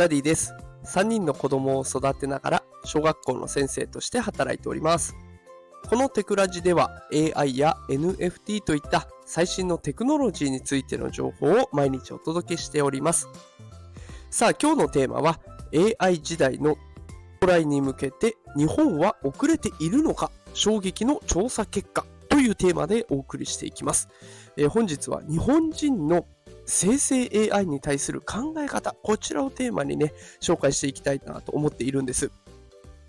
ダディです。3人の子供を育てながら小学校の先生として働いております。このテクラジでは AI や NFT といった最新のテクノロジーについての情報を毎日お届けしております。さあ今日のテーマは AI 時代の到来に向けて日本は遅れているのか衝撃の調査結果というテーマでお送りしていきます。えー、本日は日本人の生成 AI に対する考え方、こちらをテーマにね、紹介していきたいなと思っているんです。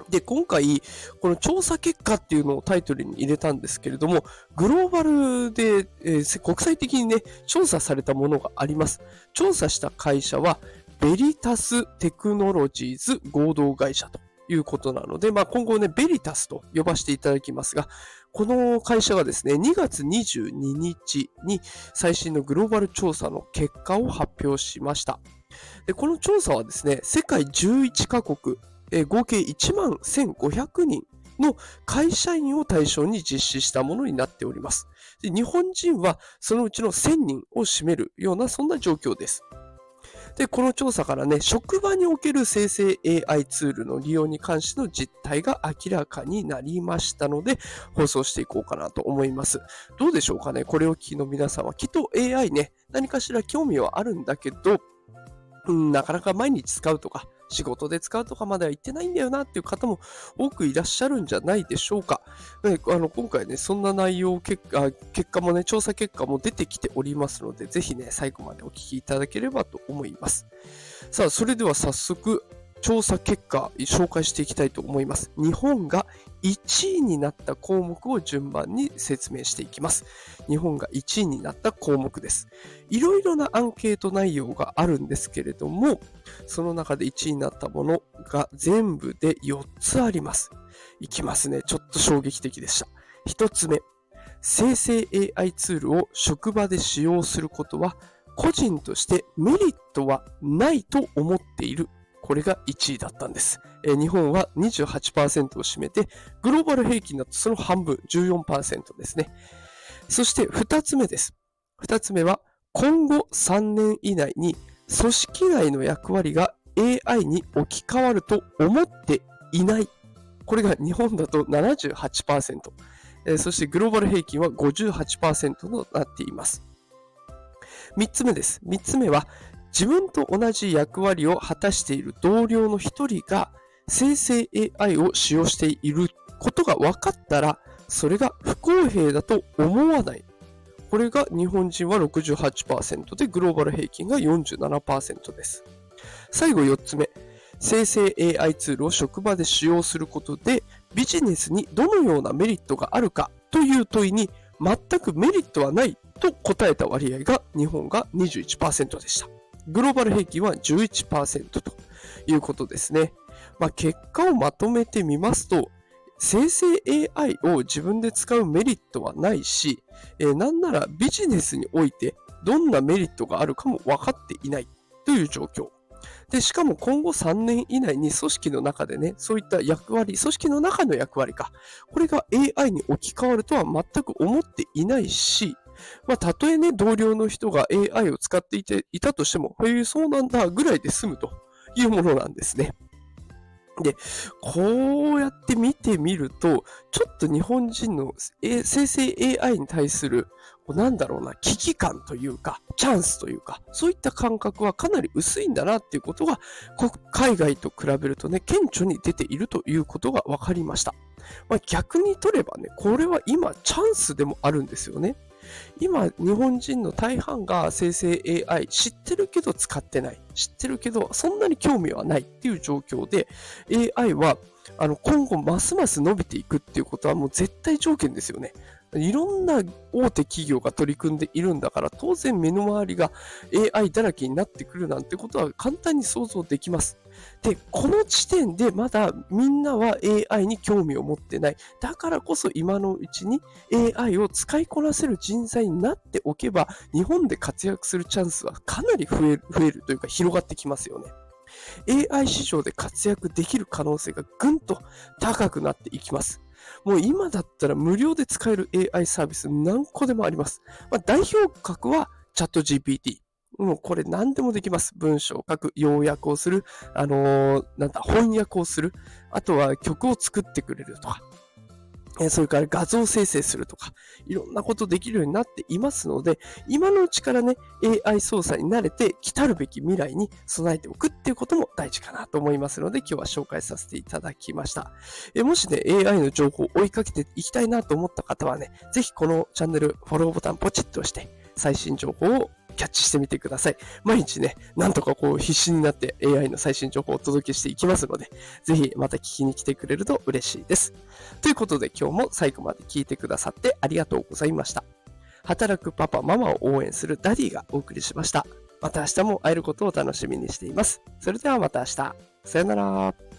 で、今回、この調査結果っていうのをタイトルに入れたんですけれども、グローバルで、えー、国際的にね、調査されたものがあります。調査した会社は、ベリタステクノロジーズ合同会社ということなので、まあ、今後ね、ベリタスと呼ばせていただきますが、この会社がですね、2月22日に最新のグローバル調査の結果を発表しました。でこの調査はですね、世界11カ国、え合計1万1500人の会社員を対象に実施したものになっております。で日本人はそのうちの1000人を占めるようなそんな状況です。で、この調査からね、職場における生成 AI ツールの利用に関しての実態が明らかになりましたので、放送していこうかなと思います。どうでしょうかねこれを聞きの皆さんは、きっと AI ね、何かしら興味はあるんだけど、うん、なかなか毎日使うとか、仕事で使うとかまでは行ってないんだよなっていう方も多くいらっしゃるんじゃないでしょうか。ね、あの今回ね、そんな内容結果、結果もね、調査結果も出てきておりますので、ぜひね、最後までお聞きいただければと思います。さあ、それでは早速、調査結果紹介していきたいと思います。日本が1位になった項目を順番に説明していきます。日本が1位になった項目です。いろいろなアンケート内容があるんですけれども、その中で1位になったものが全部で4つあります。いきますね。ちょっと衝撃的でした。1つ目。生成 AI ツールを職場で使用することは個人としてメリットはないと思っているこれが1位だったんです。え日本は28%を占めて、グローバル平均だとその半分、14%ですね。そして2つ目です。2つ目は、今後3年以内に組織内の役割が AI に置き換わると思っていない。これが日本だと78%。えそしてグローバル平均は58%となっています。3つ目です。3つ目は、自分と同じ役割を果たしている同僚の一人が生成 AI を使用していることが分かったら、それが不公平だと思わない。これが日本人は68%で、グローバル平均が47%です。最後4つ目。生成 AI ツールを職場で使用することで、ビジネスにどのようなメリットがあるかという問いに、全くメリットはないと答えた割合が日本が21%でした。グローバル平均は11%ということですね。まあ、結果をまとめてみますと、生成 AI を自分で使うメリットはないし、えー、なんならビジネスにおいてどんなメリットがあるかも分かっていないという状況。で、しかも今後3年以内に組織の中でね、そういった役割、組織の中の役割か、これが AI に置き換わるとは全く思っていないし、まあ、たとえね、同僚の人が AI を使っていていたとしても、へえ、そうなんだ、ぐらいで済むというものなんですね。で、こうやって見てみると、ちょっと日本人の生成 AI に対する、なんだろうな、危機感というか、チャンスというか、そういった感覚はかなり薄いんだなっていうことが、海外と比べるとね、顕著に出ているということが分かりました。まあ、逆にとればね、これは今チャンスでもあるんですよね。今、日本人の大半が生成 AI 知ってるけど使ってない。知ってるけど、そんなに興味はないっていう状況で、AI はあの今後ますます伸びていくっていうことはもう絶対条件ですよね。いろんな大手企業が取り組んでいるんだから、当然目の周りが AI だらけになってくるなんてことは簡単に想像できます。で、この地点でまだみんなは AI に興味を持ってない。だからこそ今のうちに AI を使いこなせる人材になっておけば、日本で活躍するチャンスはかなり増える増えるというか広がってきますよね。AI 市場で活躍できる可能性がぐんと高くなっていきます。もう今だったら無料で使える AI サービス何個でもあります。まあ、代表格はチャット GPT。もうこれ何でもできます。文章を書く、要約をする、あのーなんだ、翻訳をする、あとは曲を作ってくれるとか、えそれから画像生成するとか、いろんなことできるようになっていますので、今のうちからね、AI 操作に慣れて、来たるべき未来に備えておくっていうことも大事かなと思いますので、今日は紹介させていただきました。えもしね、AI の情報を追いかけていきたいなと思った方はね、ぜひこのチャンネルフォローボタンポチッと押して、最新情報をキャッチしてみてください。毎日ね、なんとかこう必死になって AI の最新情報をお届けしていきますので、ぜひまた聞きに来てくれると嬉しいです。ということで今日も最後まで聞いてくださってありがとうございました。働くパパ、ママを応援するダディがお送りしました。また明日も会えることを楽しみにしています。それではまた明日。さよなら。